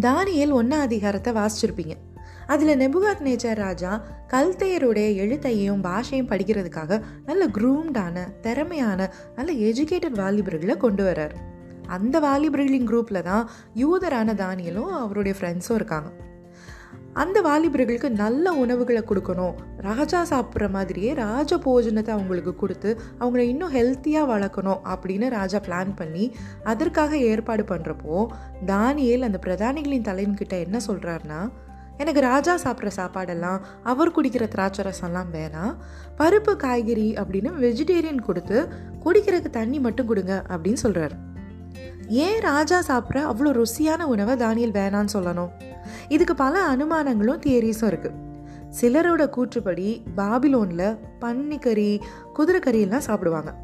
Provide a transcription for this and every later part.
Daniel ஒன்னா அதிகாரத்தை வாசிச்சிருப்பீங்க. அதில் நெபுகாத் நேச்சர் ராஜா கல்தையருடைய எழுத்தையும் பாஷையும் படிக்கிறதுக்காக நல்ல குரூம்டான திறமையான நல்ல எஜுகேட்டட் வாலிபர்களை கொண்டு வர்றார். அந்த வாலிபர்களின் குரூப்பில் தான் யூதரான தானியலும் அவருடைய ஃப்ரெண்ட்ஸும் இருக்காங்க. அந்த வாலிபர்களுக்கு நல்ல உணவுகளை கொடுக்கணும். ராஜா சாப்பிட்ற மாதிரியே ராஜ போஜனத்தை அவங்களுக்கு கொடுத்து அவங்கள இன்னும் ஹெல்த்தியாக வளர்க்கணும் அப்படின்னு ராஜா பிளான் பண்ணி அதற்காக ஏற்பாடு பண்ணுறப்போ தானியல் அந்த பிரதானிகளின் தலைவன்கிட்ட என்ன சொல்கிறாருன்னா எனக்கு ராஜா சாப்பிட்ற சாப்பாடெல்லாம் அவர் குடிக்கிற திராட்சை ரசம்லாம் வேணாம். பருப்பு காய்கறி அப்படின்னு வெஜிடேரியன் கொடுத்து குடிக்கிறதுக்கு தண்ணி மட்டும் கொடுங்க அப்படின்னு சொல்கிறாரு ஏன் ராஜா சாப்பிட்ற அவ்வளோ ருசியான உணவை தானியல் வேணான்னு சொல்லணும்? இதுக்கு பல அனுமானங்களும் தியரிஸும் இருக்கு. சிலரோட கூற்றுப்படி பாபிலோன்ல பன்னிக்கறி குதிரைக்கறியெல்லாம் சாப்பிடுவாங்க.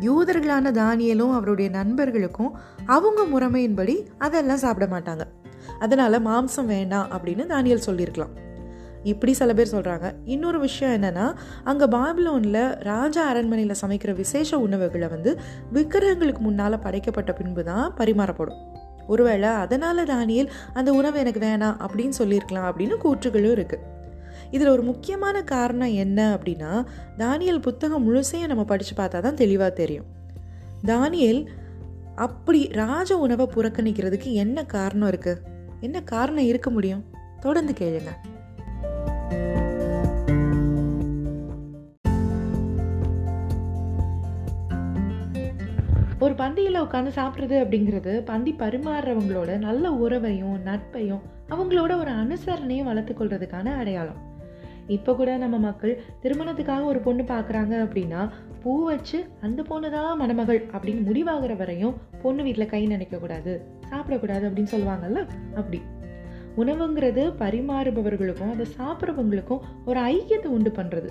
யூதர்களான தானியலும் அவருடைய நண்பர்களுக்கும் அவங்க முறைமையின்படி அதெல்லாம் சாப்பிட மாட்டாங்க. அதனால மாம்சம் வேண்டாம் அப்படின்னு தானியல் சொல்லியிருக்கலாம். இப்படி சில பேர் சொல்கிறாங்க இன்னொரு விஷயம் என்னென்னா அங்கே பாபிலோனில் ராஜா அரண்மனையில் சமைக்கிற விசேஷ உணவுகளை வந்து விக்கிரகங்களுக்கு முன்னால் படைக்கப்பட்ட பின்பு தான் பரிமாறப்படும். ஒருவேளை அதனால் தானியல் அந்த உணவு எனக்கு வேணாம் அப்படின்னு சொல்லியிருக்கலாம் அப்படின்னு கூற்றுகளும் இருக்குது இதில் ஒரு முக்கியமான காரணம் என்ன அப்படின்னா தானியல் புத்தகம் முழுசையும் நம்ம படித்து பார்த்தா தான் தெளிவாக தெரியும். தானியல் அப்படி ராஜ உணவை புறக்கணிக்கிறதுக்கு என்ன காரணம் இருக்குது என்ன காரணம் இருக்க முடியும்? தொடர்ந்து கேளுங்கள் ஒரு பந்தியில் உட்காந்து சாப்பிட்றது அப்படிங்கிறது பந்தி பரிமாறுறவங்களோட நல்ல உறவையும் நட்பையும் அவங்களோட ஒரு அனுசரணையும் வளர்த்துக்கொள்றதுக்கான அடையாளம். இப்போ கூட நம்ம மக்கள் திருமணத்துக்காக ஒரு பொண்ணு பார்க்குறாங்க அப்படின்னா பூ வச்சு அந்த பொண்ணு தான் மணமகள் அப்படின்னு முடிவாகிற வரையும் பொண்ணு வீட்டில் கை நினைக்கக்கூடாது சாப்பிடக்கூடாது அப்படின்னு சொல்லுவாங்கல்ல? அப்படி. உணவுங்கிறது பரிமாறுபவர்களுக்கும் அதை சாப்பிட்றவங்களுக்கும் ஒரு ஐக்கியத்தை உண்டு பண்ணுறது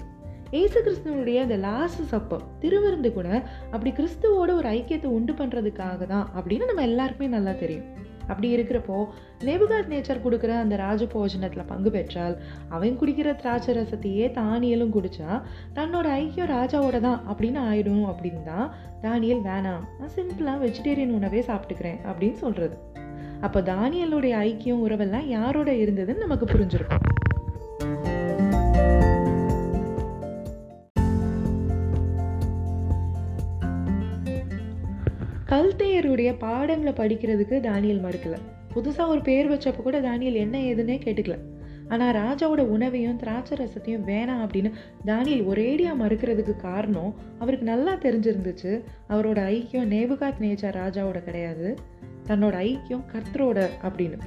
ஏசு கிறிஸ்துவனுடைய அந்த லாஸ்ட் சப்பம் திருவிருந்து கூட அப்படி கிறிஸ்துவோட ஒரு ஐக்கியத்தை உண்டு பண்ணுறதுக்காக தான் அப்படின்னு நம்ம எல்லாருக்குமே நல்லா தெரியும். அப்படி இருக்கிறப்போ நெபுகாத் நேச்சர் கொடுக்குற அந்த ராஜ போஜனத்தில் பங்கு பெற்றால் அவன் குடிக்கிற திராட்சை ரசத்தையே தானியலும் குடித்தா தன்னோட ஐக்கியம் ராஜாவோட தான் அப்படின்னு ஆயிடும் அப்படின்னு தான் தானியல் வேணாம் நான் சிம்பிளாக வெஜிடேரியன் உணவே சாப்பிட்டுக்கிறேன் அப்படின்னு சொல்கிறது அப்போ தானியலுடைய ஐக்கியம் உறவெல்லாம் யாரோட இருந்ததுன்னு நமக்கு புரிஞ்சிருக்கும். கல்தையருடைய பாடங்களை படிக்கிறதுக்கு தானியல் மறுக்கல. புதுசாக ஒரு பேர் வச்சப்போ கூட தானியல் என்ன ஏதுன்னே கேட்டுக்கல. ஆனால் ராஜாவோட உணவையும் திராட்சை ரசத்தையும் வேணாம் அப்படின்னு தானியல் ஒரேடியாக மறுக்கிறதுக்கு காரணம் அவருக்கு நல்லா தெரிஞ்சிருந்துச்சு. அவரோட ஐக்கியம் நேபுகாத் நேச்சா ராஜாவோட கிடையாது. தன்னோட ஐக்கியம் கர்த்தரோட அப்படின்னு.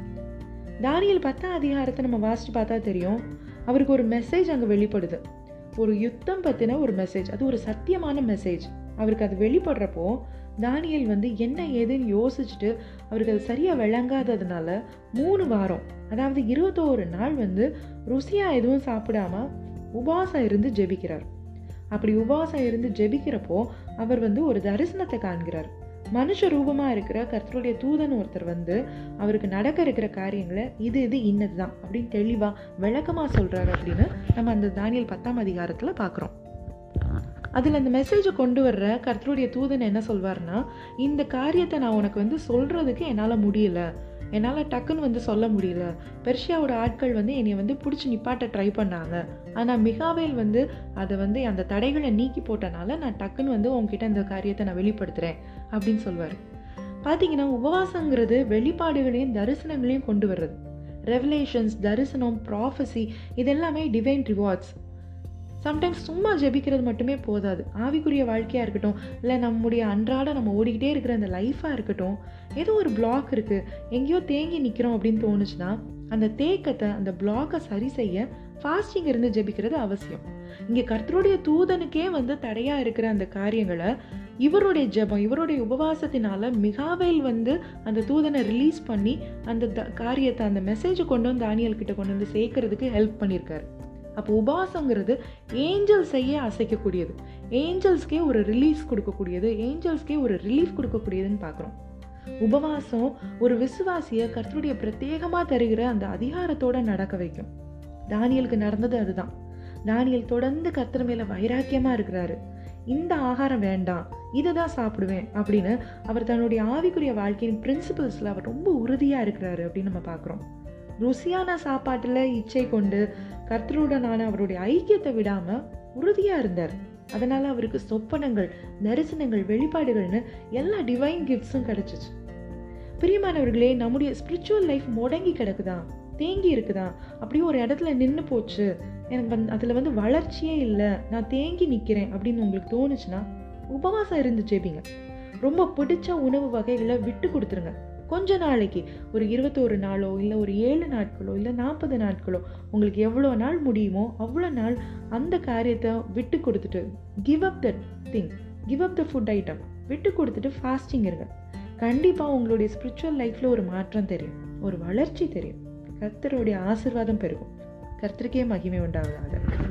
தானியல் பத்தாம் அதிகாரத்தை நம்ம வாசிச்சு பார்த்தா தெரியும். அவருக்கு ஒரு மெசேஜ் அங்கே வெளிப்படுது. ஒரு யுத்தம் பற்றின ஒரு மெசேஜ் அது ஒரு சத்தியமான மெசேஜ் அவருக்கு அது வெளிப்படுறப்போ தானியல் வந்து என்ன ஏதுன்னு யோசிச்சுட்டு அவருக்கு அது சரியாக விளங்காததுனால மூணு வாரம் அதாவது இருபத்தோரு நாள் வந்து ருசியாக எதுவும் சாப்பிடாம உபாசம் இருந்து ஜெபிக்கிறார். அப்படி உபாசம் இருந்து ஜெபிக்கிறப்போ அவர் வந்து ஒரு தரிசனத்தை காண்கிறார். மனுஷ ரூபமாக இருக்கிற கர்த்தருடைய தூதன் ஒருத்தர் வந்து அவருக்கு நடக்க இருக்கிற காரியங்களை இது இது இன்னது தான் அப்படின்னு தெளிவாக விளக்கமாக சொல்கிறாரு அப்படின்னு நம்ம அந்த தானியல் பத்தாம் அதிகாரத்தில் பார்க்குறோம் அதில் அந்த மெசேஜை கொண்டு வர்ற கர்த்தருடைய தூதன் என்ன சொல்வார்னா இந்த காரியத்தை நான் உனக்கு வந்து சொல்கிறதுக்கு என்னால் முடியல. என்னால் டக்குன்னு வந்து சொல்ல முடியல. பெர்ஷியாவோட ஆட்கள் வந்து என்னை வந்து பிடிச்சி நிப்பாட்ட ட்ரை பண்ணாங்க. ஆனால் மிகாவேல் வந்து அதை வந்து அந்த தடைகளை நீக்கி போட்டனால நான் டக்குன்னு வந்து உங்ககிட்ட இந்த காரியத்தை நான் வெளிப்படுத்துகிறேன் அப்படின்னு சொல்வார். பார்த்தீங்கன்னா உபவாசங்கிறது வெளிப்பாடுகளையும் தரிசனங்களையும் கொண்டு வர்றது. ரெவலேஷன்ஸ் தரிசனம் ப்ராஃபஸி இதெல்லாமே டிவைன் ரிவார்ட்ஸ் சம்டைம்ஸ் சும்மா ஜெபிக்கிறது மட்டுமே போதாது. ஆவிக்குரிய வாழ்க்கையாக இருக்கட்டும் இல்லை நம்முடைய அன்றாட நம்ம ஓடிக்கிட்டே இருக்கிற அந்த லைஃபாக இருக்கட்டும் ஏதோ ஒரு பிளாக் இருக்குது எங்கேயோ தேங்கி நிற்கிறோம் அப்படின்னு தோணுச்சுன்னா அந்த தேக்கத்தை அந்த பிளாக்கை சரி செய்ய ஃபாஸ்டிங் இருந்து ஜெபிக்கிறது அவசியம். இங்கே கர்த்தருடைய தூதனுக்கே வந்து தடையாக இருக்கிற அந்த காரியங்களை இவருடைய ஜெபம் இவருடைய உபவாசத்தினால மிகாவேல் வந்து அந்த தூதனை ரிலீஸ் பண்ணி அந்த காரியத்தை அந்த மெசேஜை கொண்டு வந்து தானியல் கிட்ட கொண்டு வந்து சேர்க்கறதுக்கு ஹெல்ப் பண்ணியிருக்காரு. அப்போ உபாசங்கிறது ஏஞ்சல் செய்ய அசைக்கக்கூடியது. ஏஞ்சல்ஸ்க்கே ஒரு ரிலீஸ் கொடுக்கக்கூடியது ஏஞ்சல்ஸ்க்கே ஒரு ரிலீஃப் கொடுக்கக்கூடியதுன்னு பார்க்குறோம். உபவாசம் ஒரு விசுவாசியை கர்த்தருடைய பிரத்யேகமாக தருகிற அந்த அதிகாரத்தோட நடக்க வைக்கும். தானியலுக்கு நடந்தது அதுதான். தானியல் தொடர்ந்து கர்த்தர் மேல வைராக்கியமா இருக்கிறாரு. இந்த ஆகாரம் வேண்டாம் இதை தான் சாப்பிடுவேன் அப்படின்னு அவர் தன்னுடைய ஆவிக்குரிய வாழ்க்கையின் பிரின்சிபல்ஸில் அவர் ரொம்ப உறுதியாக இருக்கிறாரு அப்படின்னு நம்ம பார்க்குறோம். ருசியான சாப்பாட்டில் இச்சை கொண்டு கர்த்தருடனான அவருடைய ஐக்கியத்தை விடாமல் உறுதியாக இருந்தார். அதனால் அவருக்கு சொப்பனங்கள் தரிசனங்கள் வெளிப்பாடுகள்னு எல்லா டிவைன் கிஃப்ட்ஸும் கிடைச்சிச்சு. பிரியமானவர்களே நம்முடைய ஸ்பிரிச்சுவல் லைஃப் முடங்கி கிடக்குதா? தேங்கி இருக்குதா? அப்படியே ஒரு இடத்துல நின்று போச்சு. எனக்கு வந்து அதில் வந்து வளர்ச்சியே இல்லை. நான் தேங்கி நிற்கிறேன் அப்படின்னு உங்களுக்கு தோணுச்சுன்னா உபவாசம் இருந்து ஜெபிங்க. ரொம்ப பிடிச்ச உணவு வகைகளை விட்டு கொடுத்துருங்க. கொஞ்ச நாளைக்கு ஒரு இருபத்தோரு நாளோ இல்லை ஒரு ஏழு நாட்களோ இல்லை நாற்பது நாட்களோ உங்களுக்கு எவ்வளோ நாள் முடியுமோ அவ்வளோ நாள் அந்த காரியத்தை விட்டு கொடுத்துட்டு give up the thing give up the food item விட்டு கொடுத்துட்டு ஃபாஸ்டிங் இருங்க. கண்டிப்பாக உங்களுடைய ஸ்பிரிச்சுவல் லைஃப்பில் ஒரு மாற்றம் தெரியும் ஒரு வளர்ச்சி தெரியும். கர்த்தருடைய ஆசிர்வாதம் பெருகும். கர்த்தருக்கே மகிமை உண்டாவதாக.